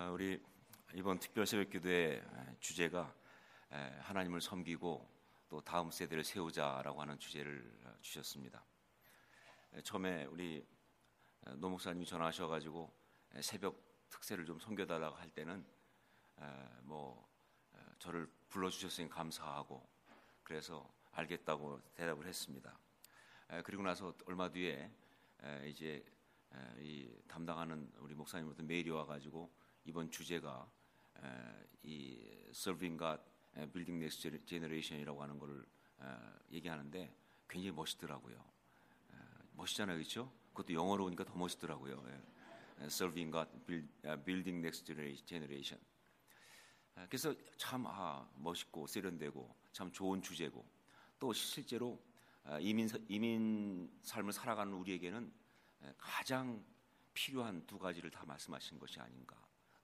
아, 우리 이번 특별 새벽 기도의 주제가 하나님을 섬기고 또 다음 세대를 세우자라고 하는 주제를 주셨습니다. 처음에 우리 노 목사님이 전화하셔가지고 새벽 특세를 좀 섬겨달라고 할 때는 뭐 저를 불러주셨으니 감사하고 그래서 알겠다고 대답을 했습니다. 그리고 나서 얼마 뒤에 이제 이 담당하는 우리 목사님부터 메일이 와가지고 이번 주제가 이 Serving God Building Next Generation이라고 하는 것을 얘기하는데 굉장히 멋있더라고요. 멋있잖아요, 그렇죠? 그것도 영어로 오니까 더 멋있더라고요. Serving God Building Next Generation. 그래서 참 아, 멋있고 세련되고 참 좋은 주제고 또 실제로 이민 이민 삶을 살아가는 우리에게는 가장 필요한 두 가지를 다 말씀하신 것이 아닌가.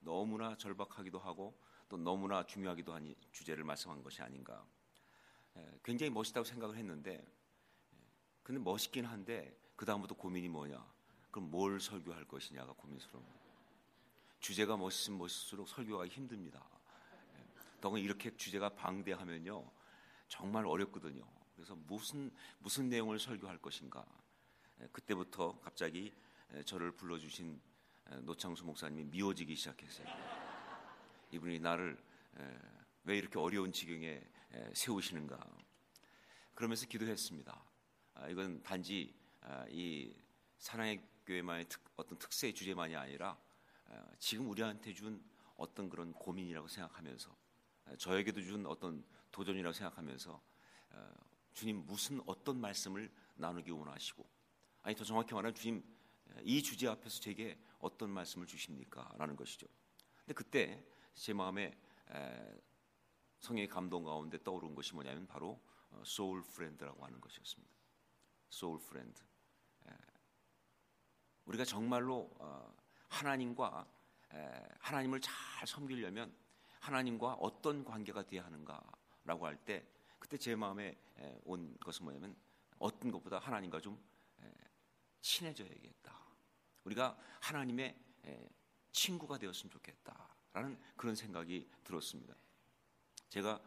너무나 절박하기도 하고 또 너무나 중요하기도 한 주제를 말씀한 것이 아닌가. 굉장히 멋있다고 생각을 했는데, 근데 멋있긴 한데 그 다음부터 고민이 뭐냐? 그럼 뭘 설교할 것이냐가 고민스러운 주제가 멋있으면 멋있을수록 설교가 힘듭니다. 더군 이렇게 주제가 방대하면요 정말 어렵거든요. 그래서 무슨 무슨 내용을 설교할 것인가? 그때부터 갑자기 저를 불러주신 노창수 목사님이 미워지기 시작했어요. 이분이 나를 왜 이렇게 어려운 지경에 세우시는가? 그러면서 기도했습니다. 아, 이건 단지 아, 이 사랑의 교회만의 어떤 특세 주제만이 아니라 아, 지금 우리한테 준 어떤 그런 고민이라고 생각하면서 저에게도 준 어떤 도전이라고 생각하면서 주님 무슨 어떤 말씀을 나누기 원하시고 아니 더 정확히 말하면 주님 이 주제 앞에서 제게 어떤 말씀을 주십니까? 라는 것이죠. 근데 그때 제 마음에 성령의 감동 가운데 떠오른 것이 뭐냐면 바로 soul friend라고 하는 것이었습니다. soul friend. 우리가 정말로 어, 하나님과 하나님을 잘 섬기려면 하나님과 어떤 관계가 되어야 하는가라고 할 때 그때 제 마음에 온 것은 뭐냐면 어떤 것보다 하나님과 좀 친해져야겠다. 우리가 하나님의 친구가 되었으면 좋겠다라는 그런 생각이 들었습니다. 제가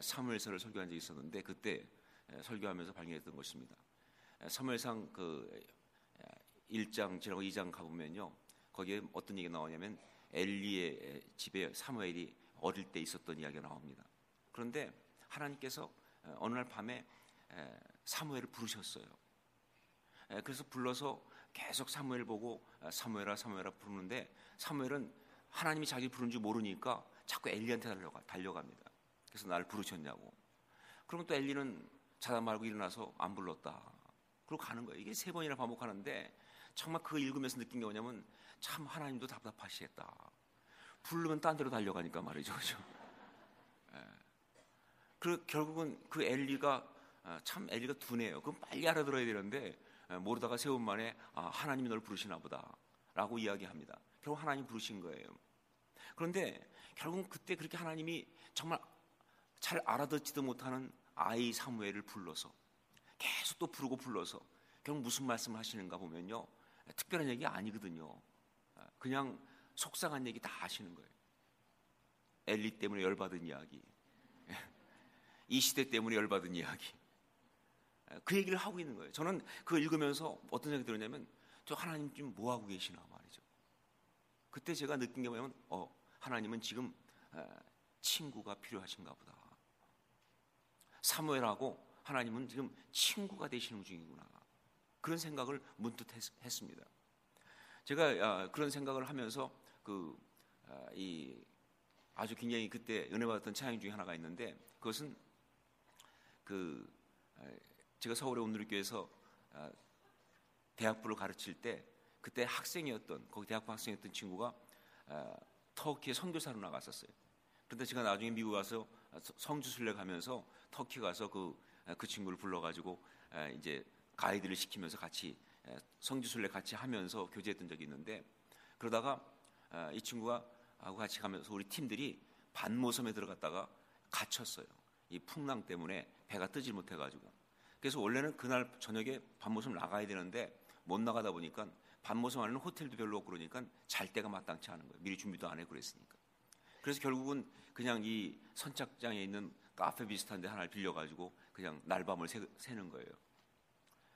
사무엘서를 설교한 적이 있었는데 그때 설교하면서 발견했던 것입니다. 사무엘상 그 1장 지나고 2장 가보면요. 거기에 어떤 얘기가 나오냐면 엘리의 집에 사무엘이 어릴 때 있었던 이야기가 나옵니다. 그런데 하나님께서 어느 날 밤에 사무엘을 부르셨어요. 그래서 불러서 계속 사무엘 보고 아, 사무엘아 사무엘아 부르는데 사무엘은 하나님이 자기 부른 줄 모르니까 자꾸 엘리한테 달려가, 달려갑니다. 그래서 나를 부르셨냐고. 그러면 또 엘리는 자다 말고 일어나서 안 불렀다. 그리고 가는 거예요. 이게 세 번이나 반복하는데 정말 그 읽으면서 느낀 게 뭐냐면 참 하나님도 답답하시겠다. 부르면 딴 데로 달려가니까 말이죠. 그죠? 예. 그 결국은 그 엘리가 아, 참 엘리가 둔해요. 그럼 빨리 알아들어야 되는데 모르다가 세운 만에 아, 하나님이 널 부르시나 보다라고 이야기합니다. 결국 하나님 부르신 거예요. 그런데 결국 그때 그렇게 하나님이 정말 잘 알아듣지도 못하는 아이 사무엘을 불러서 계속 또 부르고 불러서 결국 무슨 말씀을 하시는가 보면요. 특별한 얘기 아니거든요. 그냥 속상한 얘기 다 하시는 거예요. 엘리 때문에 열받은 이야기. 이 시대 때문에 열받은 이야기. 그 얘기를 하고 있는 거예요. 저는 그거 읽으면서 어떤 생각이 들었냐면 저 하나님 지금 뭐 하고 계시나 말이죠. 그때 제가 느낀 게 뭐냐면 어 하나님은 지금 친구가 필요하신가 보다. 사무엘하고 하나님은 지금 친구가 되시는 중이구나. 그런 생각을 문득 했, 습니다 제가 아, 그런 생각을 하면서 그이 아, 아주 굉장히 그때 은혜 받았던 찬양 중에 하나가 있는데 그것은 그 제가 서울의 온누리교회에서 아, 대학부를 가르칠 때 그때 학생이었던 거기 대학부 학생이었던 친구가 아, 터키에 선교사로 나갔었어요. 그런데 제가 나중에 미국 가서 성주순례 가면서 터키 가서 그, 아, 그 친구를 불러가지고 이제 가이드를 시키면서 같이 성주순례 같이 하면서 교제했던 적이 있는데 그러다가 이 친구가 하고 같이 가면서 우리 팀들이 반모섬에 들어갔다가 갇혔어요. 이 풍랑 때문에 배가 뜨지 못해가지고 그래서 원래는 그날 저녁에 밤모습 나가야 되는데 못 나가다 보니까 반모섬 안에는 호텔도 별로 없고 그러니까 잘 때가 마땅치 않은 거예요. 미리 준비도 안 해 그랬으니까. 그래서 결국은 그냥 이 선착장에 있는 카페 비슷한 데 하나를 빌려가지고 그냥 날밤을 새, 새는 거예요.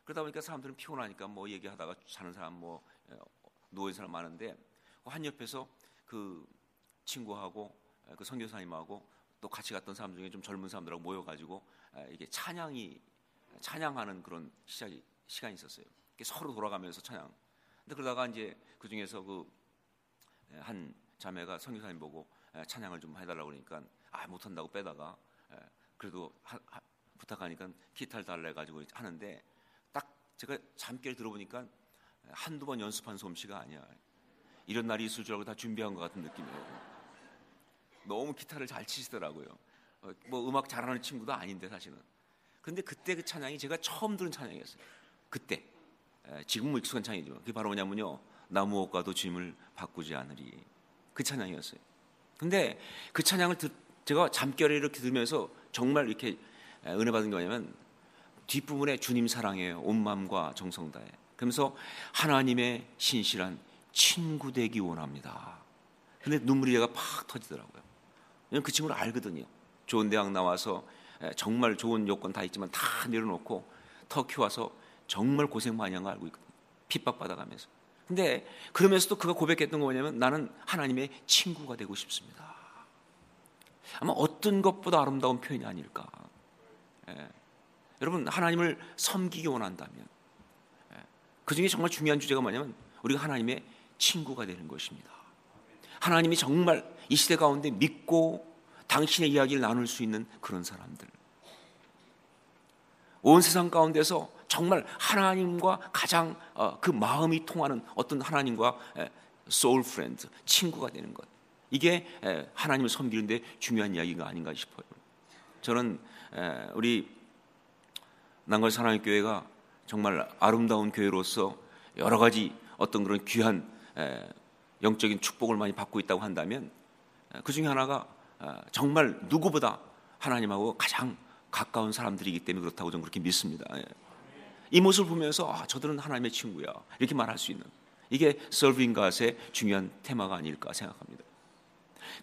그러다 보니까 사람들은 피곤하니까 뭐 얘기하다가 자는 사람 뭐 누워 있는 사람 많은데 한 옆에서 그 친구하고 그 선교사님하고 또 같이 갔던 사람 중에 좀 젊은 사람들하고 모여가지고 이게 찬양이 찬양하는 그런 시작이 시간이 있었어요. 서로 돌아가면서 찬양. 근데 그러다가 이제 그 중에서 그 한 자매가 선교사님 보고 찬양을 좀 해달라고 그러니까 아 못한다고 빼다가 그래도 하, 하, 부탁하니까 기타를 달래 가지고 하는데 딱 제가 잠결 들어보니까 한두 번 연습한 솜씨가 아니야. 이런 날이 있을 줄 알고 다 준비한 것 같은 느낌이에요. 너무 기타를 잘 치시더라고요. 어, 뭐 음악 잘하는 친구도 아닌데 사실은. 그런데 그때 그 찬양이 제가 처음 들은 찬양이었어요. 그때. 지금은 익숙한 찬양이지만 그게 바로 뭐냐면요. 나무 옷과도 짐을 바꾸지 않으리. 그 찬양이었어요. 근데 그 찬양을 듣, 제가 잠결에 이렇게 들으면서 정말 이렇게 은혜 받은 게 뭐냐면 뒷부분에 주님 사랑해요. 온 마음과 정성 다해. 그러면서 하나님의 신실한 친구 되기 원합니다. 근데 눈물이 제가 팍 터지더라고요. 그 친구를 알거든요. 좋은 대학 나와서 정말 좋은 요건 다 있지만 다 내려놓고 터키 와서 정말 고생 많이 한 거 알고 있거든요. 핍박받아가면서. 근데 그러면서도 그가 고백했던 거 뭐냐면 나는 하나님의 친구가 되고 싶습니다. 아마 어떤 것보다 아름다운 표현이 아닐까. 예. 여러분 하나님을 섬기기 원한다면 예. 그 중에 정말 중요한 주제가 뭐냐면 우리가 하나님의 친구가 되는 것입니다. 하나님이 정말 이 시대 가운데 믿고 당신의 이야기를 나눌 수 있는 그런 사람들. 온 세상 가운데서 정말 하나님과 가장 어, 그 마음이 통하는 어떤 하나님과 Soul friend, 친구가 되는 것. 이게 하나님을 섬기는데 중요한 이야기가 아닌가 싶어요. 저는 우리 난걸 사랑의 교회가 정말 아름다운 교회로서 여러 가지 어떤 그런 귀한 영적인 축복을 많이 받고 있다고 한다면 그 중에 하나가 어, 정말 누구보다 하나님하고 가장 가까운 사람들이기 때문에 그렇다고 저는 그렇게 믿습니다. 예. 이 모습을 보면서 아, 저들은 하나님의 친구야 이렇게 말할 수 있는 이게 Serving God의 중요한 테마가 아닐까 생각합니다.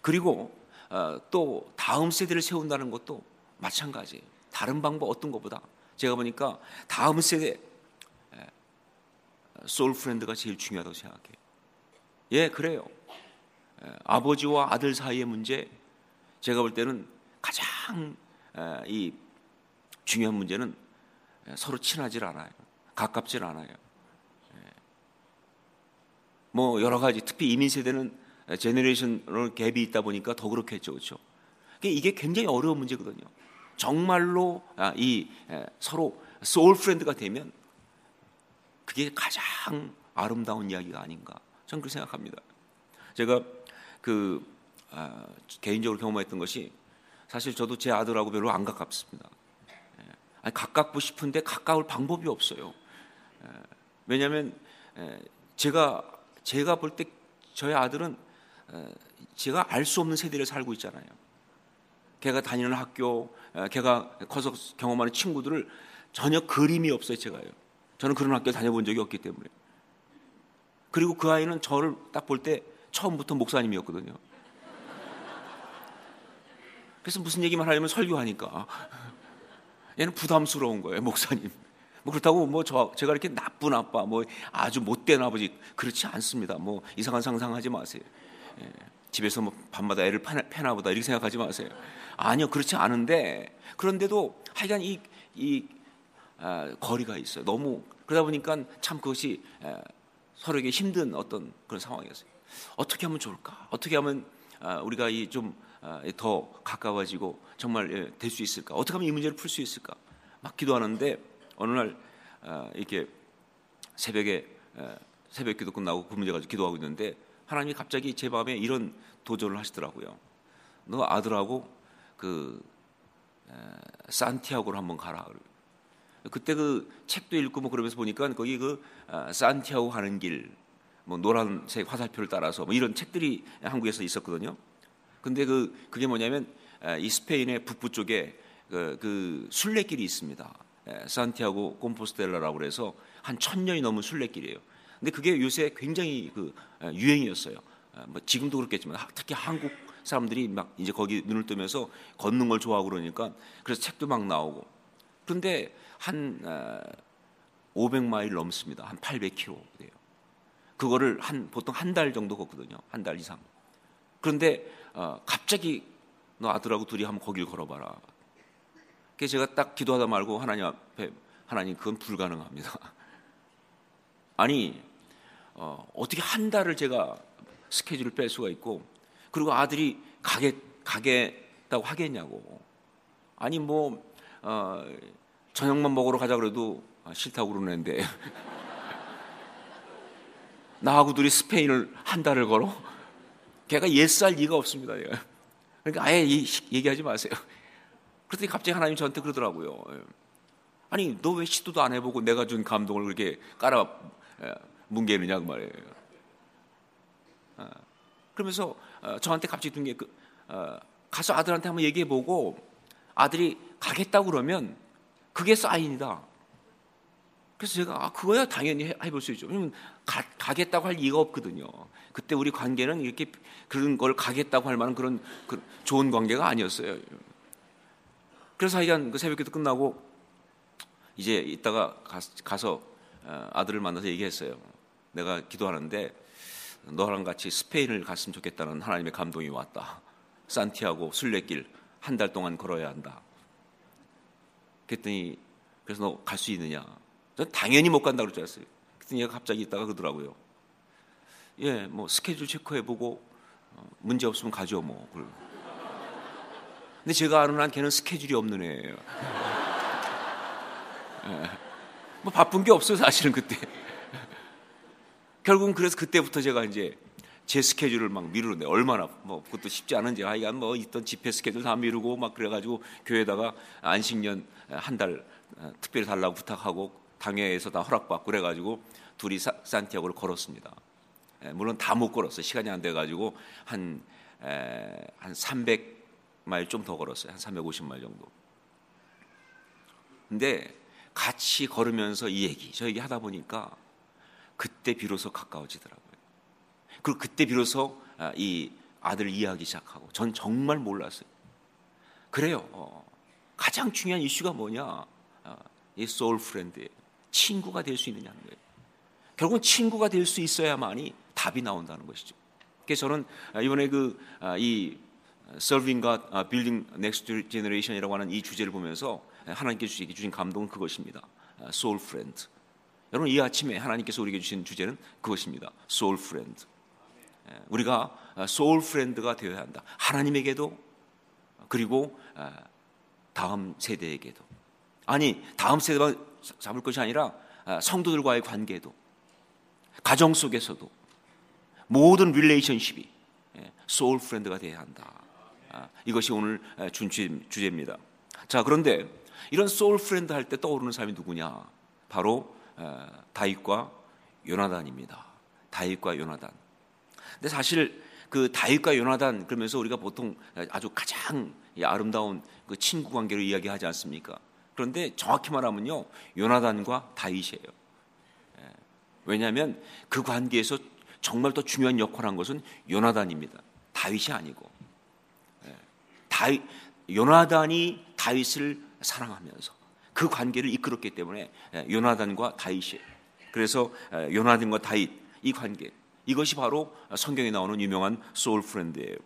그리고 어, 또 다음 세대를 세운다는 것도 마찬가지예요. 다른 방법 어떤 것보다 제가 보니까 다음 세대 Soul Friend가 제일 중요하다고 생각해요. 예, 그래요. 아버지와 아들 사이의 문제, 제가 볼 때는 가장 이 중요한 문제는 서로 친하질 않아요. 가깝질 않아요. 뭐 여러 가지 특히 이민 세대는 generation gap이 있다 보니까 더 그렇겠죠, 그렇죠? 이게 굉장히 어려운 문제거든요. 정말로 아, 이 서로 Soul Friend가 되면 그게 가장 아름다운 이야기가 아닌가. 저는 그렇게 생각합니다. 제가 그 아, 개인적으로 경험했던 것이 사실 저도 제 아들하고 별로 안 가깝습니다. 예. 아니, 가깝고 싶은데 가까울 방법이 없어요. 예. 왜냐하면 예, 제가 제가 볼 때 저희 아들은 제가 알 수 없는 세대를 살고 있잖아요. 걔가 다니는 학교, 걔가 커서 경험하는 친구들을 전혀 그림이 없어요, 제가요. 저는 그런 학교 다녀본 적이 없기 때문에. 그리고 그 아이는 저를 딱 볼 때 처음부터 목사님이었거든요. 그래서 무슨 얘기만 하려면 설교하니까 얘는 부담스러운 거예요, 목사님. 뭐 그렇다고 뭐 저 제가 이렇게 나쁜 아빠, 뭐 아주 못된 아버지 그렇지 않습니다. 뭐 이상한 상상하지 마세요. 예, 집에서 뭐 밤마다 애를 패나 보다 이렇게 생각하지 마세요. 아니요, 그렇지 않은데 그런데도 하여간 이, 이 아, 거리가 있어요. 너무 그러다 보니까 참 그것이 에, 서로에게 힘든 어떤 그런 상황이었어요. 어떻게 하면 좋을까? 어떻게 하면 아, 우리가 이좀 더 아, 가까워지고 정말 예, 될수 있을까? 어떻게 하면 이 문제를 풀 수 있을까? 막 기도하는데 어느 날 아, 이렇게 새벽에 새벽 기도 끝나고 그 문제 가지고 기도하고 있는데 하나님이 갑자기 제 마음에 이런 도전을 하시더라고요. 너 아들하고 그 산티아고를 한번 가라. 그때 그 책도 읽고 뭐 그러면서 보니까 거기 그 아, 산티아고 가는 길, 뭐 노란색 화살표를 따라서 뭐 이런 책들이 한국에서 있었거든요. 근데 그 그게 뭐냐면 아, 이 스페인의 북부 쪽에 그, 그 순례길이 있습니다. 산티아고 콤포스텔라라고 그래서 한 천 년이 넘은 순례길이에요. 근데 그게 요새 굉장히 그 유행이었어요. 뭐 지금도 그렇겠지만 특히 한국 사람들이 막 이제 거기 눈을 뜨면서 걷는 걸 좋아하고 그러니까 그래서 책도 막 나오고 그런데 한 500마일 넘습니다. 한 800km 돼요. 그거를 한 보통 한 달 정도 걷거든요. 한 달 이상. 그런데 어, 갑자기 너 아들하고 둘이 한번 거길 걸어봐라. 그래서 제가 딱 기도하다 말고 하나님 앞에 하나님 그건 불가능합니다. 아니 어, 어떻게 한 달을 제가 스케줄을 뺄 수가 있고 그리고 아들이 가게 가겠다고 하겠냐고. 아니 뭐 어, 저녁만 먹으러 가자 그래도 싫다고 그러는데 나하고 둘이 스페인을 한 달을 걸어? 걔가 옛살 리가 없습니다. 얘가. 그러니까 아예 얘기하지 마세요. 그랬더니 갑자기 하나님 저한테 그러더라고요. 아니 너 왜 시도도 안 해보고 내가 준 감동을 그렇게 깔아 뭉개느냐 그 말이에요. 어, 그러면서 어, 저한테 갑자기 든게 그, 어, 가서 아들한테 한번 얘기해보고 아들이 가겠다고 그러면 그게 사인이다. 그래서 제가 아, 그거야 당연히 해, 해볼 수 있죠. 왜냐면 가, 가겠다고 할 이유가 없거든요. 그때 우리 관계는 이렇게 그런 걸 가겠다고 할 만한 그런 그 좋은 관계가 아니었어요. 그래서 하여간 그 새벽기도 끝나고 이제 이따가 가, 서 어, 아들을 만나서 얘기했어요. 내가 기도하는데 너랑 같이 스페인을 갔으면 좋겠다는 하나님의 감동이 왔다. 산티아고 순례길 한 달 동안 걸어야 한다. 그랬더니 그래서 너 갈 수 있느냐? 전 당연히 못 간다고 그랬어요. 그랬더니 얘가 갑자기 있다가 그러더라고요. 예, 뭐 스케줄 체크해보고 어, 문제 없으면 가죠 뭐. 근데 제가 아는 한 걔는 스케줄이 없는 애예요. 예, 뭐 바쁜 게 없어요 사실은 그때. 결국은 그래서 그때부터 제가 이제 제 스케줄을 막 미루는데 얼마나 뭐 그것도 쉽지 않은지 하여간 뭐 있던 집회 스케줄 다 미루고 막 그래가지고 교회에다가 안식년 한달 어, 특별히 달라고 부탁하고 당회에서 다 허락받고 그래가지고 둘이 사, 산티아고를 걸었습니다. 예, 물론 다 못 걸었어요. 시간이 안 돼가지고 한, 에, 한 300마일 좀 더 걸었어요. 한 350마일 정도. 근데 같이 걸으면서 이 얘기, 저 얘기 하다 보니까 그때 비로소 가까워지더라고요. 그리고 그때 비로소 아, 이 아들 이해하기 시작하고 전 정말 몰랐어요. 그래요. 어, 가장 중요한 이슈가 뭐냐? 아, 이 Soul Friend예요. 친구가 될 수 있느냐는 거예요. 결국은 친구가 될 수 있어야만이 답이 나온다는 것이죠. 그래서 저는 이번에 그이 아, Serving God, Building Next Generation이라고 하는 이 주제를 보면서 하나님께 주신 감동은 그것입니다. Soul Friend. 여러분 이 아침에 하나님께서 우리에게 주신 주제는 그것입니다. Soul Friend. 우리가 Soul Friend가 되어야 한다. 하나님에게도 그리고 다음 세대에게도 아니 다음 세대만 잡을 것이 아니라 성도들과의 관계도 가정 속에서도 모든 relationship이 Soul Friend가 되어야 한다. 아, 이것이 오늘 준 주제입니다. 자, 그런데 이런 Soul Friend 할 때 떠오르는 사람이 누구냐? 바로 다윗과 요나단입니다. 다윗과 요나단. 근데 사실 그 다윗과 요나단 그러면서 우리가 보통 아주 가장 아름다운 그 친구 관계로 이야기하지 않습니까? 그런데 정확히 말하면요, 요나단과 다윗이에요. 왜냐하면 그 관계에서 정말 더 중요한 역할을 한 것은 요나단입니다. 다윗이 아니고. 예. 다윗, 요나단이 다윗을 사랑하면서 그 관계를 이끌었기 때문에 예, 요나단과 다윗이 그래서 예, 요나단과 다윗 이 관계 이것이 바로 성경에 나오는 유명한 Soul Friend예요.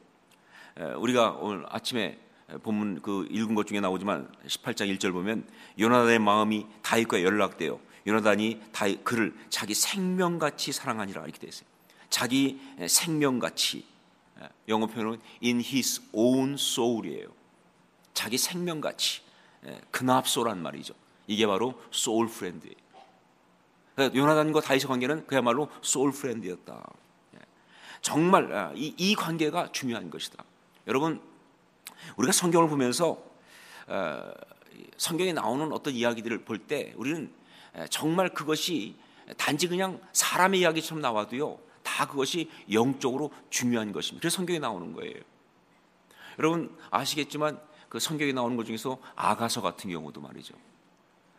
우리가 오늘 아침에 본문 그 읽은 것 중에 나오지만 18장 1절 보면 요나단의 마음이 다윗과 연락되어 요나단이 다 그를 자기 생명같이 사랑하니라 이렇게 되어 있어요. 자기 생명같이 영어 표현은 as his own soul이에요. 자기 생명같이 그 own soul이란 말이죠. 이게 바로 Soul Friend예요. 그러니까 요나단과 다윗의 관계는 그야말로 Soul Friend였다. 정말 아, 이, 이 관계가 중요한 것이다. 여러분 우리가 성경을 보면서 어, 성경에 나오는 어떤 이야기들을 볼 때 우리는 정말 그것이 단지 그냥 사람의 이야기처럼 나와도요, 다 그것이 영적으로 중요한 것입니다. 그래서 성경에 나오는 거예요. 여러분 아시겠지만 그 성경에 나오는 것 중에서 아가서 같은 경우도 말이죠.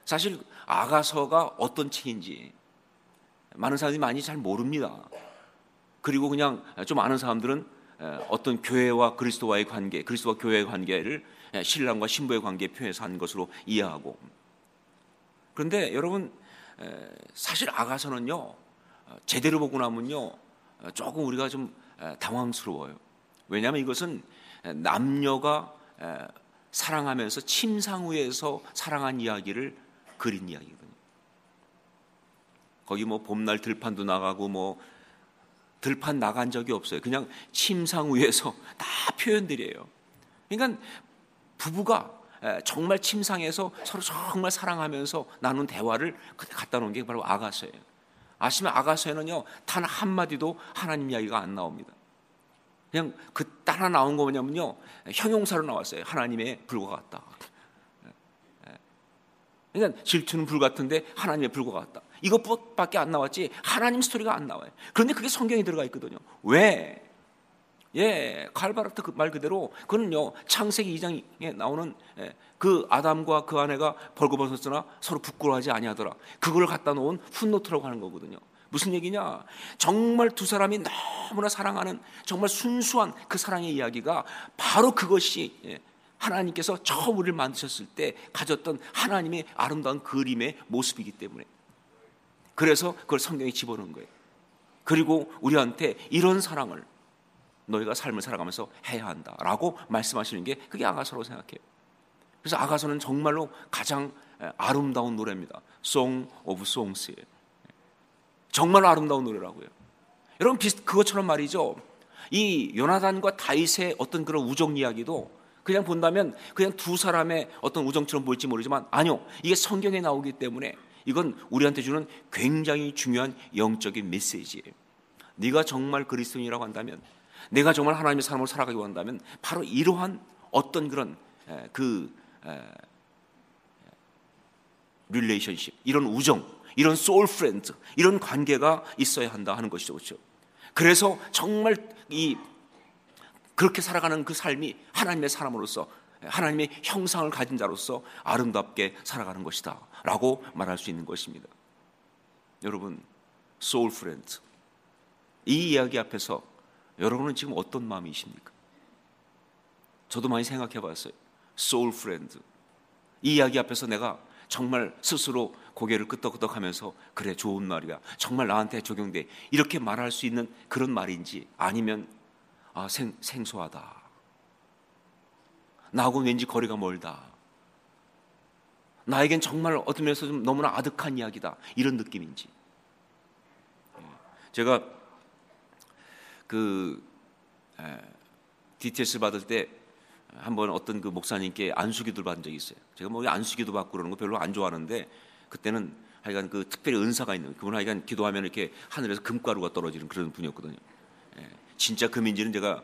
사실 아가서가 어떤 책인지 많은 사람들이 많이 잘 모릅니다. 그리고 그냥 좀 아는 사람들은 어떤 교회와 그리스도와의 관계, 그리스도와 교회의 관계를 신랑과 신부의 관계에 표현해서 한 것으로 이해하고. 그런데 여러분 사실 아가서는요 제대로 보고 나면요 조금 우리가 좀 당황스러워요. 왜냐하면 이것은 남녀가 사랑하면서 침상위에서 사랑한 이야기를 그린 이야기거든요. 거기 뭐 봄날 들판도 나가고 뭐 들판 나간 적이 없어요. 그냥 침상 위에서 다 표현들이에요. 그러니까 부부가 정말 침상에서 서로 정말 사랑하면서 나눈 대화를 갖다 놓은 게 바로 아가서예요. 아시면 아가서에는요 단 한마디도 하나님 이야기가 안 나옵니다. 그냥 그 따라 나온 거 뭐냐면요 형용사로 나왔어요. 하나님의 불과 같다. 그러니까 질투는 불 같은데 하나님의 불과 같다. 이것밖에 안 나왔지 하나님 스토리가 안 나와요. 그런데 그게 성경에 들어가 있거든요. 왜? 예, 칼바르트 그 말 그대로 그는요 창세기 2장에 나오는 예, 그 아담과 그 아내가 벌거벗었으나 서로 부끄러워하지 아니하더라. 그걸 갖다 놓은 풋노트라고 하는 거거든요. 무슨 얘기냐? 정말 두 사람이 너무나 사랑하는 정말 순수한 그 사랑의 이야기가 바로 그것이 예, 하나님께서 처음 우리를 만드셨을 때 가졌던 하나님의 아름다운 그림의 모습이기 때문에 그래서 그걸 성경에 집어넣은 거예요. 그리고 우리한테 이런 사랑을 너희가 삶을 살아가면서 해야 한다라고 말씀하시는 게 그게 아가서라고 생각해요. 그래서 아가서는 정말로 가장 아름다운 노래입니다. Song of Songs. 정말 아름다운 노래라고요. 여러분 그것처럼 말이죠. 이 요나단과 다윗의 어떤 그런 우정 이야기도 그냥 본다면 그냥 두 사람의 어떤 우정처럼 보일지 모르지만 아니요. 이게 성경에 나오기 때문에 이건 우리한테 주는 굉장히 중요한 영적인 메시지예요. 네가 정말 그리스도인이라고 한다면 내가 정말 하나님의 사람을 살아가기 원한다면 바로 이러한 어떤 그런 그 relationship 이런 우정 이런 Soul Friend 이런 관계가 있어야 한다 하는 것이죠. 그렇죠? 그래서 정말 이 그렇게 살아가는 그 삶이 하나님의 사람으로서 하나님의 형상을 가진 자로서 아름답게 살아가는 것이다 라고 말할 수 있는 것입니다 여러분 Soul Friend 이 이야기 앞에서 여러분은 지금 어떤 마음이십니까? 저도 많이 생각해 봤어요. Soul Friend. 이 이야기 앞에서 내가 정말 스스로 고개를 끄덕끄덕 하면서 그래 좋은 말이야. 정말 나한테 적용돼. 이렇게 말할 수 있는 그런 말인지 아니면 아, 생, 생소하다. 나하고 왠지 거리가 멀다. 나에겐 정말 어떤 면에서 좀 너무나 아득한 이야기다. 이런 느낌인지. 예. 제가 그 DTS 받을 때 한번 어떤 그 목사님께 안수기도를 받은 적이 있어요. 제가 뭐 안수기도 받고 그러는 거 별로 안 좋아하는데 그때는 하여간 그 특별히 은사가 있는 그분 하여간 기도하면 이렇게 하늘에서 금가루가 떨어지는 그런 분이었거든요. 예, 진짜 금인지는 제가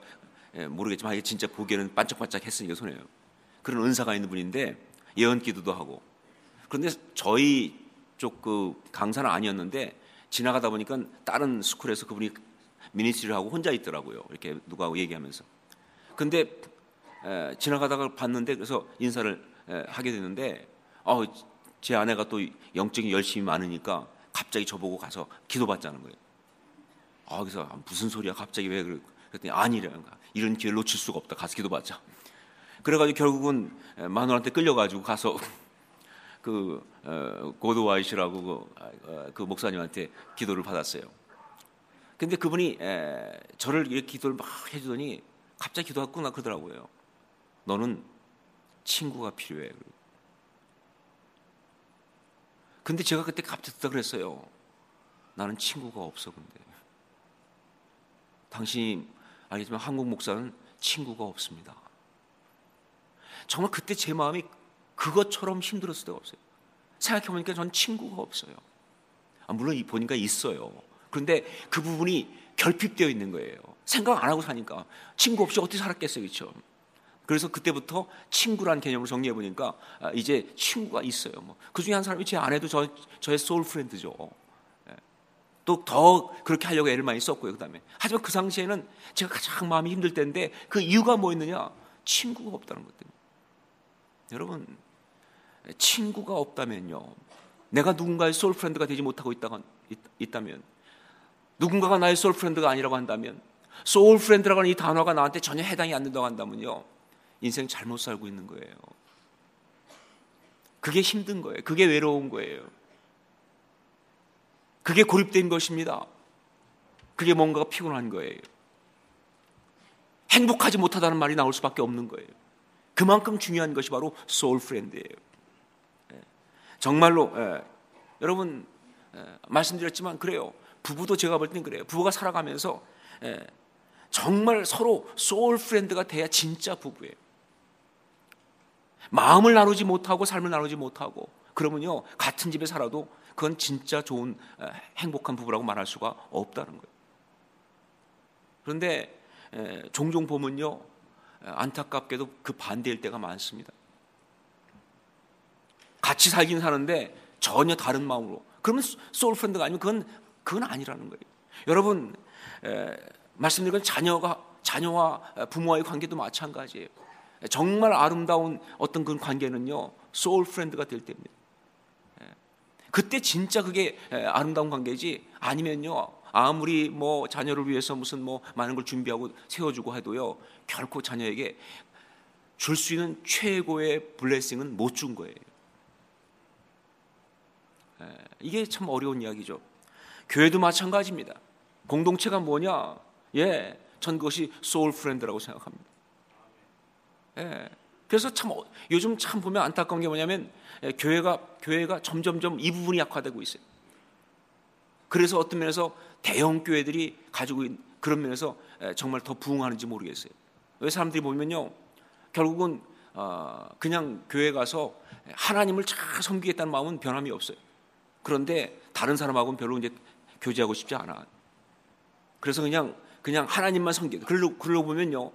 예, 모르겠지만 진짜 보기에는 반짝반짝 했으니까 손해요. 그런 은사가 있는 분인데 예언 기도도 하고 그런데 저희 쪽 그 강사는 아니었는데 지나가다 보니까 다른 스쿨에서 그분이 미니스트리를 하고 혼자 있더라고요. 이렇게 누구하고 얘기하면서. 근데 에, 지나가다가 봤는데 그래서 인사를 에, 하게 됐는데 어, 제 아내가 또 영적인 열심이 많으니까 갑자기 저보고 가서 기도받자는 거예요. 아, 그래서 무슨 소리야? 갑자기 왜? 그랬더니 아니래요. 이런 기회를 놓칠 수가 없다. 가서 기도받자. 그래가지고 결국은 마누라한테 끌려가지고 가서 그 어, 고드 와이시라고 그, 어, 그 목사님한테 기도를 받았어요. 근데 그분이 에, 저를 이렇게 기도를 막 해주더니 갑자기 기도가 끝나 그러더라고요. 너는 친구가 필요해. 근데 제가 그때 갑자기 듣다 그랬어요. 나는 친구가 없어 근데. 당신이 알겠지만 한국 목사는 친구가 없습니다. 정말 그때 제 마음이 그것처럼 힘들었을 때가 없어요. 생각해보니까 전 친구가 없어요. 아, 물론 보니까 있어요. 그런데 그 부분이 결핍되어 있는 거예요. 생각 안 하고 사니까 친구 없이 어떻게 살았겠어요, 그렇죠? 그래서 그때부터 친구란 개념을 정리해 보니까 아, 이제 친구가 있어요. 뭐. 그 중에 한 사람이 제 아내도 저, 저의 소울 프렌드죠. 예. 또더 그렇게 하려고 애를 많이 썼고요. 그다음에 하지만 그 당시에는 제가 가장 마음이 힘들 때인데 그 이유가 뭐였느냐? 친구가 없다는 것 때문에. 여러분 친구가 없다면요. 내가 누군가의 Soul Friend가 되지 못하고 있다간 있, 다면 누군가가 나의 Soul Friend가 아니라고 한다면 Soul Friend라고 하는 이 단어가 나한테 전혀 해당이 안 된다고 한다면요. 인생 잘못 살고 있는 거예요. 그게 힘든 거예요. 그게 외로운 거예요. 그게 고립된 것입니다. 그게 뭔가가 피곤한 거예요. 행복하지 못하다는 말이 나올 수밖에 없는 거예요. 그만큼 중요한 것이 바로 Soul Friend예요. 예. 정말로 예. 여러분 예. 말씀드렸지만 그래요. 부부도 제가 볼 땐 그래요. 부부가 살아가면서 예. 정말 서로 Soul Friend가 돼야 진짜 부부예요. 마음을 나누지 못하고 삶을 나누지 못하고 그러면요 같은 집에 살아도 그건 진짜 좋은 예, 행복한 부부라고 말할 수가 없다는 거예요. 그런데 예, 종종 보면요 안타깝게도 그 반대일 때가 많습니다. 같이 살긴 사는데 전혀 다른 마음으로. 그러면 Soul Friend가 아니면 그건 그건 아니라는 거예요. 여러분 에, 말씀드린 건 자녀가 자녀와 부모와의 관계도 마찬가지예요. 정말 아름다운 어떤 그런 관계는요 Soul Friend가 될 때입니다. 그때 진짜 그게 아름다운 관계지 아니면요 아무리 뭐 자녀를 위해서 무슨 뭐 많은 걸 준비하고 세워주고 해도요 결코 자녀에게 줄 수 있는 최고의 blessing은 못 준 거예요. 이게 참 어려운 이야기죠. 교회도 마찬가지입니다. 공동체가 뭐냐? 예, 전 그것이 Soul Friend라고 생각합니다. 예. 그래서 참 어, 요즘 참 보면 안타까운 게 뭐냐면 예, 교회가 교회가 점점점 이 부분이 약화되고 있어요. 그래서 어떤 면에서 대형 교회들이 가지고 있는 그런 면에서 정말 더 부흥하는지 모르겠어요. 왜 사람들이 보면요, 결국은 어, 그냥 교회 가서 하나님을 잘 섬기겠다는 마음은 변함이 없어요. 그런데 다른 사람하고는 별로 이제 교제하고 싶지 않아. 그래서 그냥 그냥 하나님만 섬기. 그러고 그러고 보면요,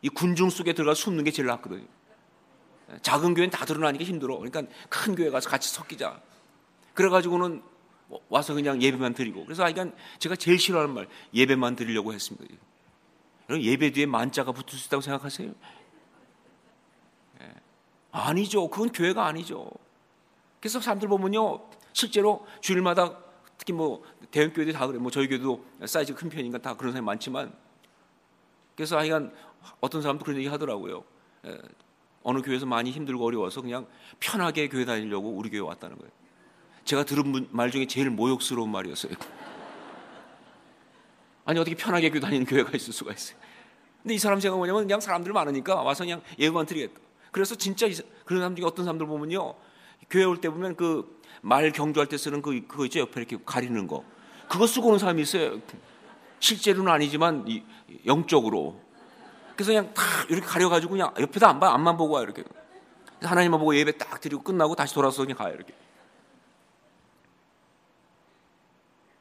이 군중 속에 들어가 숨는 게 제일 낫거든요. 작은 교회는 다 드러나니까 힘들어. 그러니까 큰 교회 가서 같이 섞이자. 그래가지고는 와서 그냥 예배만 드리고 그래서 하여간 제가 제일 싫어하는 말 예배만 드리려고 했습니다. 예배 뒤에 만자가 붙을 수 있다고 생각하세요? 예. 아니죠. 그건 교회가 아니죠. 그래서 사람들 보면요, 실제로 주일마다 특히 뭐 대형 교회들이 다 그래. 뭐 저희 교회도 사이즈 큰 편이니까 다 그런 사람이 많지만 그래서 하여간 어떤 사람도 그런 얘기 하더라고요. 예. 어느 교회에서 많이 힘들고 어려워서 그냥 편하게 교회 다니려고 우리 교회 왔다는 거예요. 제가 들은 말 중에 제일 모욕스러운 말이었어요. 아니 어떻게 편하게 교회 다니는 교회가 있을 수가 있어요. 근데 이 사람 생각 뭐냐면 그냥 사람들 많으니까 와서 그냥 예배만 드리겠다. 그래서 진짜 그런 사람 중에 어떤 사람들 보면요. 교회 올 때 보면 그 말 경주할 때 쓰는 그, 그거 있죠. 옆에 이렇게 가리는 거. 그거 쓰고 오는 사람이 있어요. 실제로는 아니지만 영적으로. 그래서 그냥 다 이렇게 가려가지고 그냥 옆에도 안 봐. 앞만 보고 와. 이렇게. 하나님만 보고 예배 딱 드리고 끝나고 다시 돌아서 그냥 가요. 이렇게.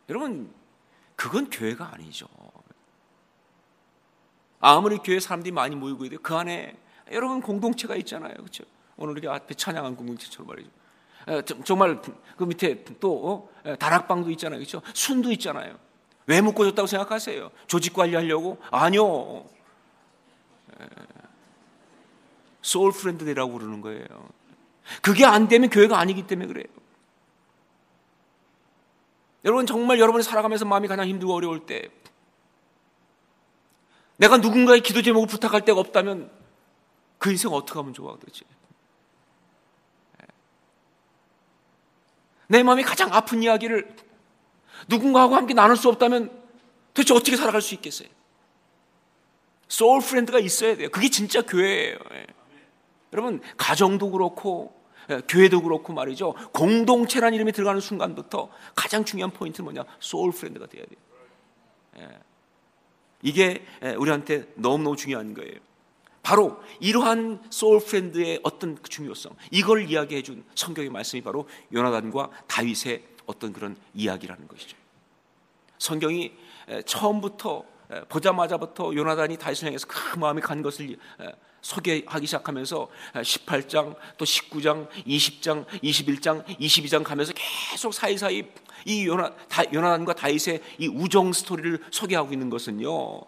여러분, 그건 교회가 아니죠. 아무리 교회 사람들이 많이 모이고 있는데 그 안에 여러분 공동체가 있잖아요. 그렇죠? 오늘 우리 앞에 찬양한 공동체처럼 말이죠. 정말 그 밑에 또 어? 다락방도 있잖아요. 그렇죠? 순도 있잖아요. 왜 묶어줬다고 생각하세요? 조직 관리하려고? 아니요. soul friend라고 그러는 거예요. 그게 안 되면 교회가 아니기 때문에 그래요. 여러분 정말 여러분이 살아가면서 마음이 가장 힘들고 어려울 때 내가 누군가의 기도 제목을 부탁할 데가 없다면 그 인생 어떻게 하면 좋아 도대체? 내 마음이 가장 아픈 이야기를 누군가하고 함께 나눌 수 없다면 도대체 어떻게 살아갈 수 있겠어요? soul friend가 있어야 돼요. 그게 진짜 교회예요. 예. 여러분 가정도 그렇고 예, 교회도 그렇고 말이죠. 공동체라는 이름이 들어가는 순간부터 가장 중요한 포인트는 뭐냐? soul friend가 돼야 돼요. 예. 이게 예, 우리한테 너무너무 중요한 거예요. 바로 이러한 soul friend의 어떤 그 중요성, 이걸 이야기해 준 성경의 말씀이 바로 요나단과 다윗의 어떤 그런 이야기라는 것이죠. 성경이 처음부터 보자마자부터 요나단이 다윗을 향해서 큰 마음이 간 것을 소개하기 시작하면서 18장 또 19장, 20장, 21장, 22장 가면서 계속 사이사이 이 요나, 요나단과 다윗의 이 우정 스토리를 소개하고 있는 것은요.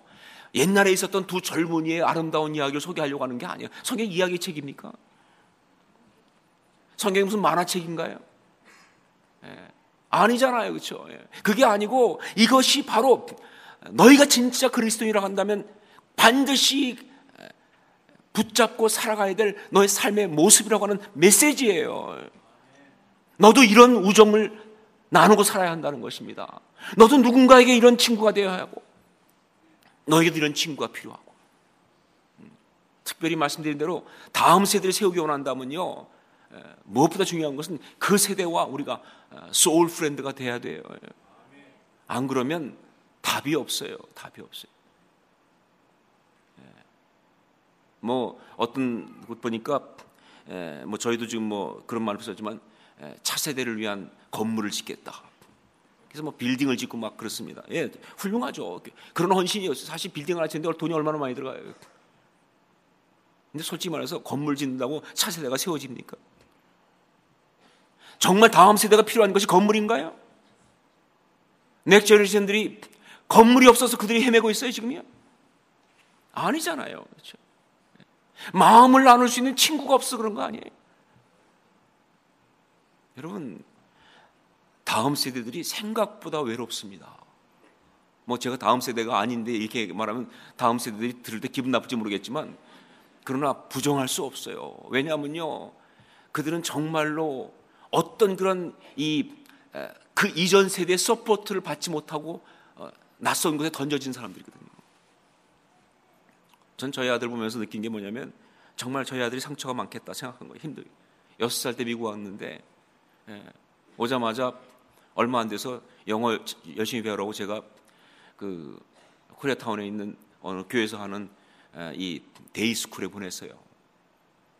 옛날에 있었던 두 젊은이의 아름다운 이야기를 소개하려고 하는 게 아니에요. 성경 이야기 책입니까? 성경이 무슨 만화책인가요? 예, 아니잖아요. 그렇죠? 그게 아니고 이것이 바로 너희가 진짜 그리스도인이라고 한다면 반드시 붙잡고 살아가야 될 너의 삶의 모습이라고 하는 메시지예요. 너도 이런 우정을 나누고 살아야 한다는 것입니다. 너도 누군가에게 이런 친구가 되어야 하고, 너에게도 이런 친구가 필요하고. 음, 특별히 말씀드린 대로 다음 세대를 세우기 원한다면요, 무엇보다 중요한 것은 그 세대와 우리가 soul friend가 돼야 돼요. 안 그러면 답이 없어요. 답이 없어요. 뭐 어떤 곳 보니까 뭐 저희도 지금 뭐 그런 말을 썼지만 차세대를 위한 건물을 짓겠다. 그래서 뭐 빌딩을 짓고 막 그렇습니다. 예, 훌륭하죠. 그런 헌신이었어요. 사실 빌딩을 하시는데 돈이 얼마나 많이 들어가요. 근데 솔직히 말해서 건물 짓는다고 차세대가 세워집니까? 정말 다음 세대가 필요한 것이 건물인가요? 넥 제너레이션들이 건물이 없어서 그들이 헤매고 있어요, 지금요? 아니잖아요. 그렇죠? 마음을 나눌 수 있는 친구가 없어 그런 거 아니에요? 여러분, 다음 세대들이 생각보다 외롭습니다. 뭐 제가 다음 세대가 아닌데 이렇게 말하면 다음 세대들이 들을 때 기분 나쁠지 모르겠지만 그러나 부정할 수 없어요. 왜냐하면요. 그들은 정말로 어떤 그런 이 그 이전 세대의 support를 받지 못하고 어, 낯선 곳에 던져진 사람들이거든요. 전 저희 아들 보면서 느낀 게 뭐냐면 정말 저희 아들이 상처가 많겠다 생각한 거예요. 힘들. 여섯 살 때 미국 왔는데 예, 오자마자 얼마 안 돼서 영어 열심히 배우라고 제가 그 코리아타운에 있는 어느 교회에서 하는 이 day school에 보냈어요.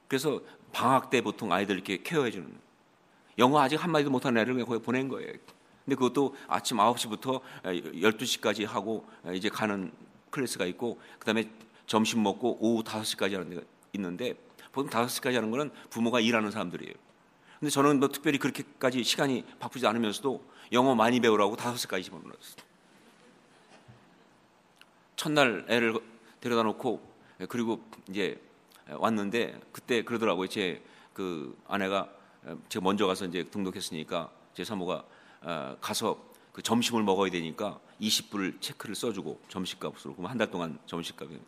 그래서 방학 때 보통 아이들 이렇게 케어해 주는 영어 아직 한마디도 못하는 애를 그냥 거기 보낸 거예요. 근데 그것도 아침 9시부터 12시까지 하고 이제 가는 클래스가 있고 그다음에 점심 먹고 오후 5시까지 하는 데가 있는데 보통 5시까지 하는 거는 부모가 일하는 사람들이에요. 근데 저는 뭐 특별히 그렇게까지 시간이 바쁘지 않으면서도 영어 많이 배우라고 5시까지 집어넣었어요. 첫날 애를 데려다 놓고 그리고 이제 왔는데 그때 그러더라고요. 제 그 아내가 제가 먼저 가서 이제 등록했으니까 제 사모가 어, 가서 그 점심을 먹어야 되니까 20불 체크를 써주고 점심값으로 그럼 한 달 동안 점심값이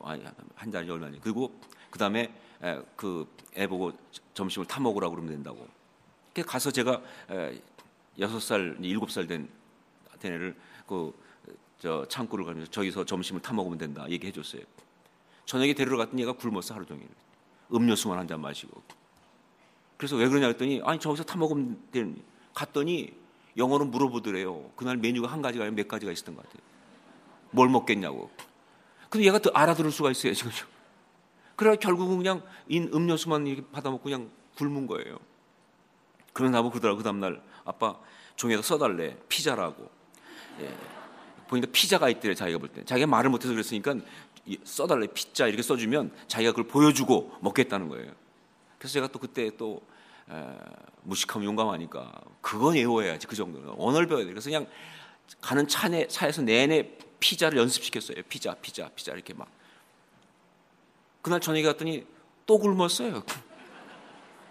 어, 한 달이 얼마니? 그리고 그 다음에 그애 보고 점심을 타 먹으라고 그러면 된다고. 가서 제가 여섯 살, 일곱 살 된 애를 그 저 창고를 가면서 저기서 점심을 타 먹으면 된다 얘기해 줬어요. 저녁에 데리러 갔더니 얘가 굶었어 하루 종일. 음료수만 한 잔 마시고. 그래서 왜 그러냐 했더니 아니 저기서 타 먹으면 되는 갔더니 영어로 물어보더래요. 그날 메뉴가 한 가지가 아니라 몇 가지가 있었던 것 같아요. 뭘 먹겠냐고. 근데 얘가 또 알아들을 수가 있어요, 지금. 그래 결국은 그냥 인 음료수만 이렇게 받아먹고 그냥 굶은 거예요. 그런 나보고 그러더라고, 그 다음날. 아빠, 종이에다 써달래. 피자라고. 예. 보니까 피자가 있대요, 자기가 볼 때. 자기가 말을 못해서 그랬으니까 써달래. 피자 이렇게 써주면 자기가 그걸 보여주고 먹겠다는 거예요. 그래서 제가 또 그때 또 에, 무식하면 용감하니까 그건 외워야지 그 정도는 언어를 배워야 돼. 그래서 그냥 가는 차내 차에서 내내 피자를 연습시켰어요. 피자, 피자, 피자 이렇게 막. 그날 저녁에 갔더니 또 굶었어요.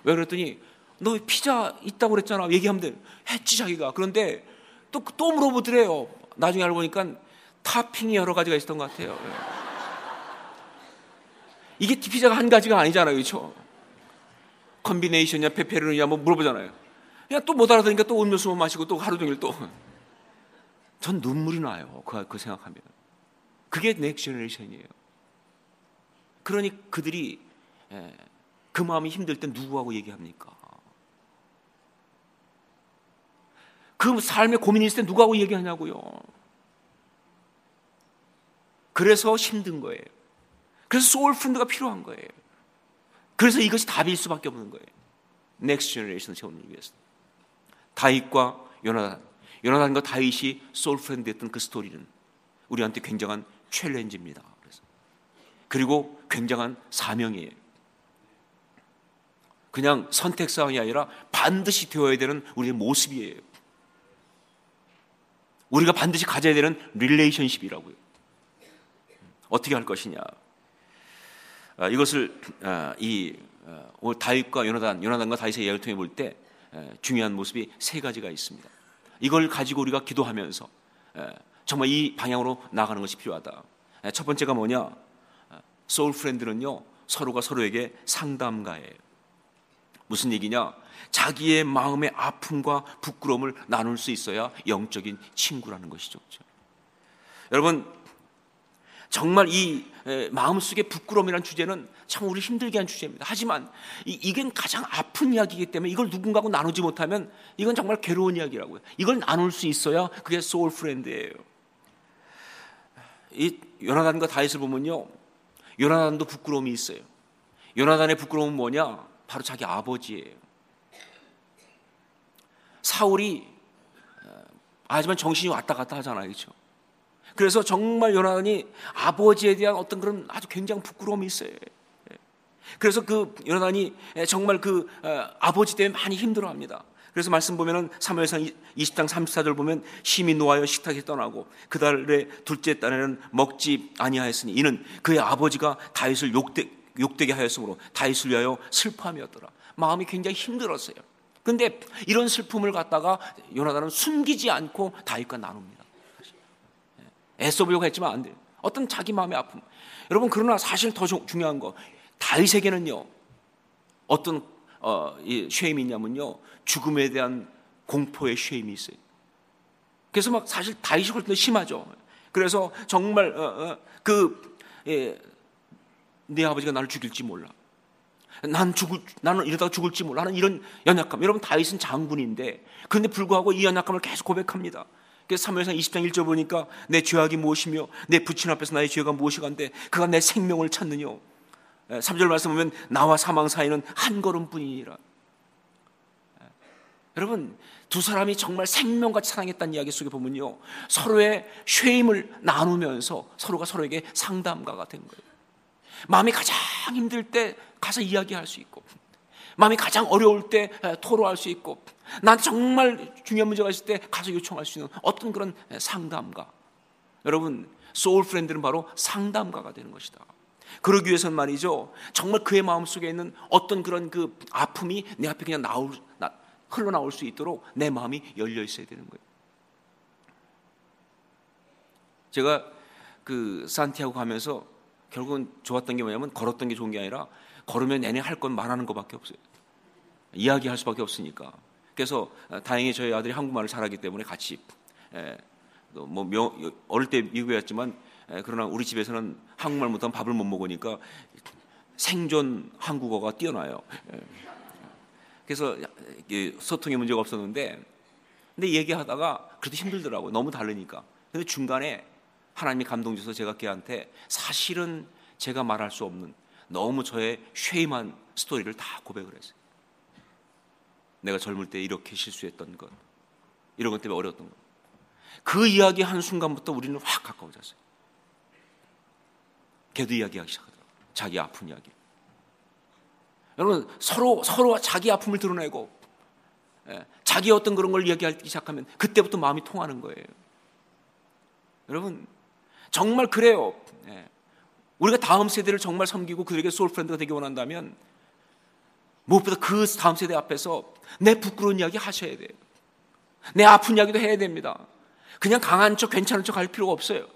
왜 그랬더니 너 피자 있다고 그랬잖아. 얘기하면 돼. 했지 자기가. 그런데 또, 또 물어보더래요. 나중에 알고 보니까 topping이 여러 가지가 있었던 것 같아요. 이게 피자가 한 가지가 아니잖아요. 그렇죠? combination이냐 pepperoni냐 뭐 물어보잖아요. 그냥 또 못 알아듣으니까 또 음료수만 마시고 또 하루 종일 또. 전 눈물이 나요. 그, 그 생각하면. 그게 넥 제너레이션이에요. 그러니 그들이 예, 그 마음이 힘들 때 누구하고 얘기합니까? 그 삶에 고민이 있을 때 누구하고 얘기하냐고요. 그래서 힘든 거예요. 그래서 soul friend가 필요한 거예요. 그래서 이것이 답일 수밖에 없는 거예요. next generation을 세우기 위해서. 다윗과 요나단, 요나단과 다윗이 soul friend였던 그 스토리는 우리한테 굉장한 challenge입니다. 그리고 굉장한 사명이에요. 그냥 선택 사항이 아니라 반드시 되어야 되는 우리의 모습이에요. 우리가 반드시 가져야 되는 릴레이션십이라고요. 어떻게 할 것이냐. 아, 이것을 아, 이 어, 다윗과 요나단, 요나단과 다윗의 이야기를 통해 볼 때 중요한 모습이 세 가지가 있습니다. 이걸 가지고 우리가 기도하면서 정말 이 방향으로 나가는 것이 필요하다. 첫 번째가 뭐냐? 소울 프렌드는요 서로가 서로에게 상담가예요. 무슨 얘기냐? 자기의 마음의 아픔과 부끄러움을 나눌 수 있어야 영적인 친구라는 것이죠. 그렇죠? 여러분 정말 이 마음속의 부끄러움이라는 주제는 참 우리 힘들게 한 주제입니다. 하지만 이게 가장 아픈 이야기이기 때문에 이걸 누군가하고 나누지 못하면 이건 정말 괴로운 이야기라고요. 이걸 나눌 수 있어야 그게 soul friend예요. 이 요나단과 다윗을 보면요. 요나단도 부끄러움이 있어요. 요나단의 부끄러움은 뭐냐? 바로 자기 아버지예요. 사울이 어, 하지만 정신이 왔다 갔다 하잖아요. 그렇죠? 그래서 정말 요나단이 아버지에 대한 어떤 그런 아주 굉장히 부끄러움이 있어요. 예. 그래서 그 요나단이 정말 그 어, 아버지 때문에 많이 힘들어합니다. 그래서 말씀 보면은 사무엘상 20장 34절 보면 심히 노하여 식탁에 떠나고 그 달의 둘째 딸에는 먹지 아니하였으니 이는 그의 아버지가 다윗을 욕되, 욕되게 하였으므로 다윗을 위하여 슬퍼함이었더라. 마음이 굉장히 힘들었어요. 근데 이런 슬픔을 갖다가 요나단은 숨기지 않고 다윗과 나눕니다. 애써 보려고 했지만 안 돼요. 어떤 자기 마음의 아픔. 여러분 그러나 사실 더 중요한 거 다윗에게는요 어떤 어, 이 쉐임이 있냐면요 죽음에 대한 공포의 쉐임이 있어요. 그래서 막 사실 다윗이 그럴 때 심하죠. 그래서 정말 어, 어, 그 예, 내 아버지가 나를 죽일지 몰라. 난 죽을, 나는 이러다가 죽을지 몰라. 하는 이런 연약감. 여러분, 다윗은 장군인데, 그런데 불구하고 이 연약감을 계속 고백합니다. 그래서 사무엘상 20장 1절 보니까 내 죄악이 무엇이며 내 부친 앞에서 나의 죄가 무엇이간데 그가 내 생명을 찾느뇨. 3절 말씀 보면 나와 사망 사이는 한 걸음뿐이니라. 여러분 두 사람이 정말 생명같이 사랑했다는 이야기 속에 보면요 서로의 쉐임을 나누면서 서로가 서로에게 상담가가 된 거예요. 마음이 가장 힘들 때 가서 이야기할 수 있고 마음이 가장 어려울 때 토로할 수 있고 난 정말 중요한 문제가 있을 때 가서 요청할 수 있는 어떤 그런 상담가. 여러분, 소울 프렌드는 바로 상담가가 되는 것이다. 그러기 위해서는 말이죠. 정말 그의 마음 속에 있는 어떤 그런 그 아픔이 내 앞에 그냥 나올, 나, 흘러나올 수 있도록 내 마음이 열려 있어야 되는 거예요. 제가 그 산티아고 가면서 결국은 좋았던 게 뭐냐면 걸었던 게 좋은 게 아니라 걸으면 내내 할 건 말하는 것밖에 없어요. 이야기할 수밖에 없으니까. 그래서 다행히 저희 아들이 한국말을 잘하기 때문에 같이 뭐 어릴 때 미국에 왔지만 그러나 우리 집에서는 한국말 못하면 밥을 못 먹으니까 생존 한국어가 뛰어나요. 그래서 소통에 문제가 없었는데 근데 얘기하다가 그래도 힘들더라고요. 너무 다르니까. 근데 중간에 하나님이 감동 줘서 제가 걔한테 사실은 제가 말할 수 없는 너무 저의 쉐임한 스토리를 다 고백을 했어요. 내가 젊을 때 이렇게 실수했던 것, 이런 것 때문에 어려웠던 것. 그 이야기 한 순간부터 우리는 확 가까워졌어요. 걔도 이야기하기 시작하더라고요. 자기 아픈 이야기. 여러분, 서로, 서로 자기 아픔을 드러내고, 예, 자기 어떤 그런 걸 이야기하기 시작하면 그때부터 마음이 통하는 거예요. 여러분, 정말 그래요. 예. 우리가 다음 세대를 정말 섬기고 그들에게 soul friend가 되기 원한다면 무엇보다 그 다음 세대 앞에서 내 부끄러운 이야기 하셔야 돼요. 내 아픈 이야기도 해야 됩니다. 그냥 강한 척, 괜찮은 척 할 필요가 없어요.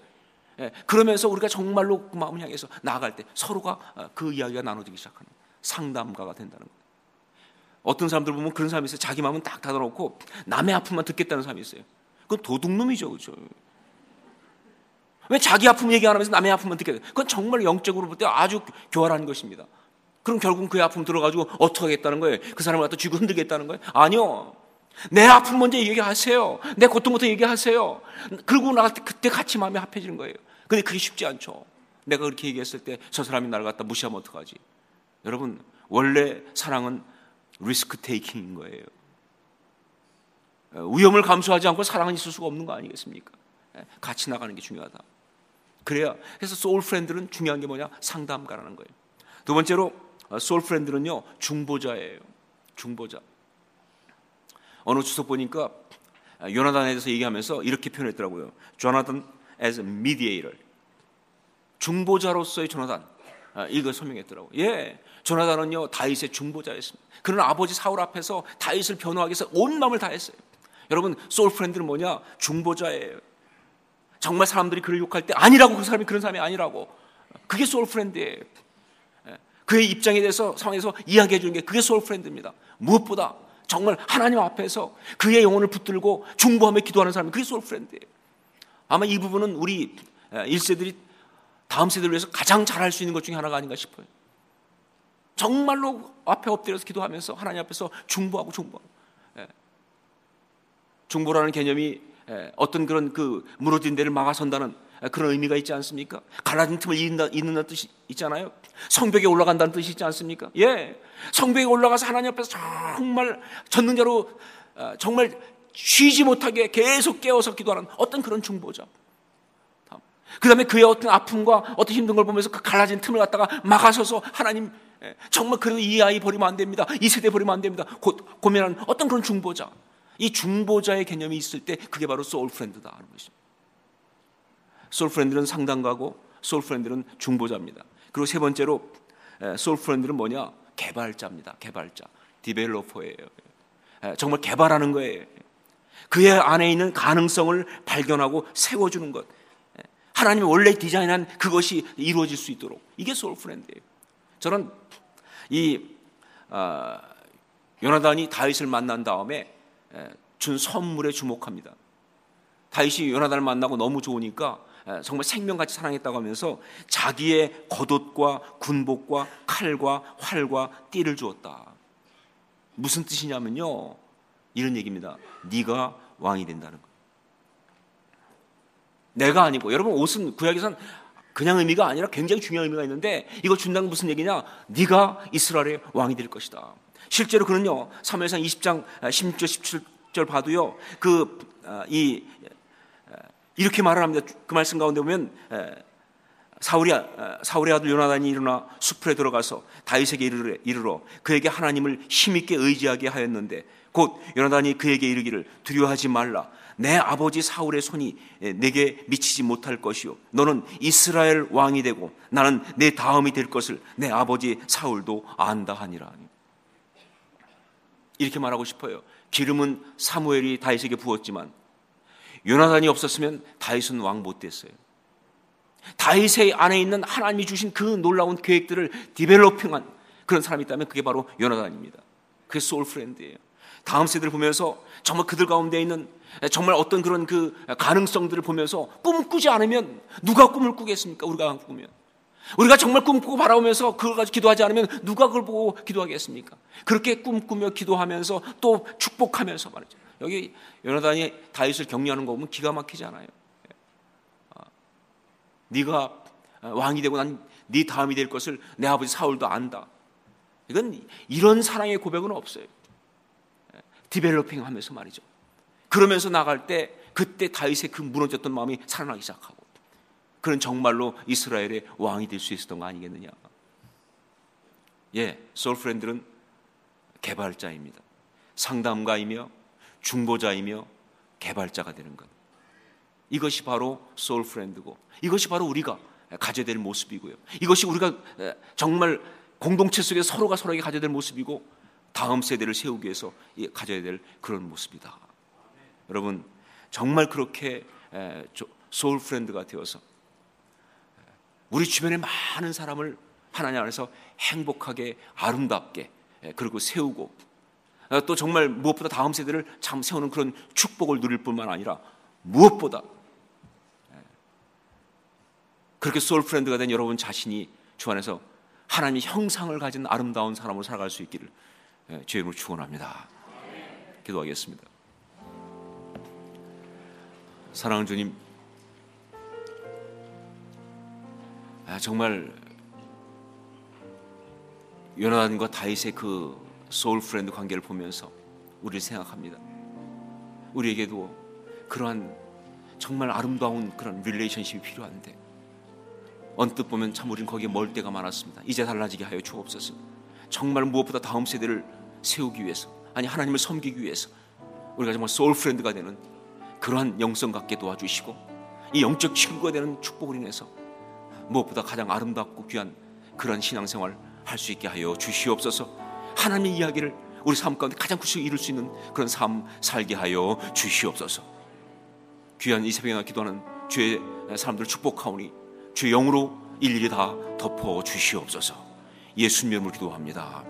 예, 그러면서 우리가 정말로 그 마음을 향해서 나아갈 때 서로가 어, 그 이야기가 나눠지기 시작하는 상담가가 된다는 거예요. 어떤 사람들 보면 그런 사람이 있어요. 자기 마음은 딱 닫아놓고 남의 아픔만 듣겠다는 사람이 있어요. 그건 도둑놈이죠. 그렇죠? 왜 자기 아픔 얘기 안 하면서 남의 아픔만 듣게 돼? 그건 정말 영적으로 볼 때 아주 교활한 것입니다. 그럼 결국 그의 아픔 들어가지고 어떻게 하겠다는 거예요? 그 사람을 갖다 쥐고 흔들겠다는 거예요? 아니요. 내 아픔 먼저 얘기하세요. 내 고통부터 얘기하세요. 그러고 나갈 때 그때 같이 마음이 합해지는 거예요. 근데 그게 쉽지 않죠. 내가 그렇게 얘기했을 때 저 사람이 나를 갖다 무시하면 어떡하지? 여러분, 원래 사랑은 risk taking인 거예요. 위험을 감수하지 않고 사랑은 있을 수가 없는 거 아니겠습니까? 같이 나가는 게 중요하다. 그래야 그래서 soul friend는 중요한 게 뭐냐? 상담가라는 거예요. 두 번째로 soul friend는요 중보자예요. 중보자. 어느 주석 보니까 요나단에 대해서 얘기하면서 이렇게 표현했더라고요. Jonathan as mediator. 중보자로서의 조나단. 아, 이걸 설명했더라고요. 예. 조나단은요 다윗의 중보자였습니다. 그런 아버지 사울 앞에서 다윗을 변호하기 위해서 온 마음을 다했어요. 여러분 soul friend는 뭐냐? 중보자예요. 정말 사람들이 그를 욕할 때 아니라고 그 사람이 그런 사람이 아니라고. 그게 soul friend예요. 예. 그의 입장에 대해서 상황에서 이야기해 주는 게 그게 soul friend입니다. 무엇보다 정말 하나님 앞에서 그의 영혼을 붙들고 중보하며 기도하는 사람이 그게 soul friend예요. 아마 이 부분은 우리 1세들이 다음 세대를 위해서 가장 잘할 수 있는 것 중에 하나가 아닌가 싶어요. 정말로 앞에 엎드려서 기도하면서 하나님 앞에서 중보하고 중보하고. 예. 중보라는 개념이 예, 어떤 그런 그 무너진 데를 막아선다는 그런 의미가 있지 않습니까? 갈라진 틈을 잇는다, 잇는 뜻이 있잖아요. 성벽에 올라간다는 뜻이 있지 않습니까? 예. 성벽에 올라가서 하나님 앞에서 정말 전능자로 어, 정말 쉬지 못하게 계속 깨워서 기도하는 어떤 그런 중보자. 그 다음에 그의 어떤 아픔과 어떤 힘든 걸 보면서 그 갈라진 틈을 갖다가 막아서서 하나님 예, 정말 그래도 이 아이 버리면 안 됩니다. 이 세대 버리면 안 됩니다. 곧 고민하는 어떤 그런 중보자. 이 중보자의 개념이 있을 때 그게 바로 soul friend다 하는 것입니다. soul friend는 상담가고 soul friend는 중보자입니다. 그리고 세 번째로 예, soul friend는 뭐냐? 개발자입니다. 개발자. developer예요. 예, 정말 개발하는 거예요. 그의 안에 있는 가능성을 발견하고 세워주는 것. 하나님이 원래 디자인한 그것이 이루어질 수 있도록 이게 soul friend예요. 저는 이 어, 요나단이 다윗을 만난 다음에 준 선물에 주목합니다. 다윗이 요나단을 만나고 너무 좋으니까 정말 생명같이 사랑했다고 하면서 자기의 겉옷과 군복과 칼과 활과 띠를 주었다. 무슨 뜻이냐면요. 이런 얘기입니다. 네가 왕이 된다는 거. 내가 아니고 여러분 옷은 구약에선 그냥 의미가 아니라 굉장히 중요한 의미가 있는데 이거 준다는 무슨 얘기냐? 네가 이스라엘의 왕이 될 것이다. 실제로 그는요. 3회상 20장 16절 17절 봐도요. 그이 아, 이렇게 말을 합니다. 그 말씀 가운데 보면 사울이 사울의 아들 요나단이 일어나 숲에 들어가서 다윗에게 이르러, 그에게 하나님을 힘 있게 의지하게 하였는데 곧 요나단이 그에게 이르기를 두려워하지 말라. 내 아버지 사울의 손이 내게 미치지 못할 것이요. 너는 이스라엘 왕이 되고 나는 내 다음이 될 것을 내 아버지 사울도 안다 하니라. 이렇게 말하고 싶어요. 기름은 사무엘이 다윗에게 부었지만 요나단이 없었으면 다윗은 왕 못 됐어요. 다윗의 안에 있는 하나님이 주신 그 놀라운 계획들을 developing한 그런 사람이 있다면 그게 바로 요나단입니다. 그게 soul friend예요 다음 세대를 보면서 정말 그들 가운데 있는 정말 어떤 그런 그 가능성들을 보면서 꿈을 꾸지 않으면 누가 꿈을 꾸겠습니까? 우리가 꾸면. 우리가 정말 꿈꾸고 바라보면서 그걸 가지고 기도하지 않으면 누가 그걸 보고 기도하겠습니까? 그렇게 꿈꾸며 기도하면서 또 축복하면서 말이죠. 여기 요나단이 다윗을 격려하는 거 보면 기가 막히지 않아요. 아, 네가 왕이 되고 난 네 다음이 될 것을 내 아버지 사울도 안다. 이건 이런 사랑의 고백은 없어요. 디벨로핑 하면서 말이죠. 그러면서 나갈 때 그때 다윗의 그 무너졌던 마음이 살아나기 시작하고 그런 정말로 이스라엘의 왕이 될 수 있었던 거 아니겠느냐. 예, 프렌들은 개발자입니다. 상담가이며 중보자이며 개발자가 되는 것. 이것이 바로 soul friend고 이것이 바로 우리가 가져야 될 모습이고요. 이것이 우리가 정말 공동체 속에 서로가 서로에게 가져야 될 모습이고 다음 세대를 세우기 위해서 가져야 될 그런 모습이다. 여러분 정말 그렇게 soul friend가 되어서 우리 주변에 많은 사람을 하나님 안에서 행복하게 아름답게 그리고 세우고 어, 또 정말 무엇보다 다음 세대를 참 세우는 그런 축복을 누릴 뿐만 아니라 무엇보다 그렇게 soul friend가 된 여러분 자신이 주 안에서 하나님의 형상을 가진 아름다운 사람으로 살아갈 수 있기를 주의 이름으로 축원합니다. 기도하겠습니다. 사랑하는 주님, 아, 정말 요나단과 다윗의 그 soul friend 관계를 보면서 우리를 생각합니다. 우리에게도 그러한 정말 아름다운 그런 relationship이 필요한데 언뜻 보면 참 우리는 거기에 멀 때가 많았습니다. 이제 달라지게 하여 주옵소서. 정말 무엇보다 다음 세대를 세우기 위해서 아니 하나님을 섬기기 위해서 우리가 정말 soul friend가 되는 그러한 영성 갖게 도와주시고 이 영적 친구가 되는 축복을 인해서 무엇보다 가장 아름답고 귀한 그런 신앙생활 할 수 있게 하여 주시옵소서. 하나님의 이야기를 우리 삶 가운데 가장 구속을 이룰 수 있는 그런 삶 살게 하여 주시옵소서. 귀한 이 새벽에 기도하는 주의 사람들을 축복하오니 주의 영으로 일일이 다 덮어 주시옵소서. 예수님의 이름으로 기도합니다.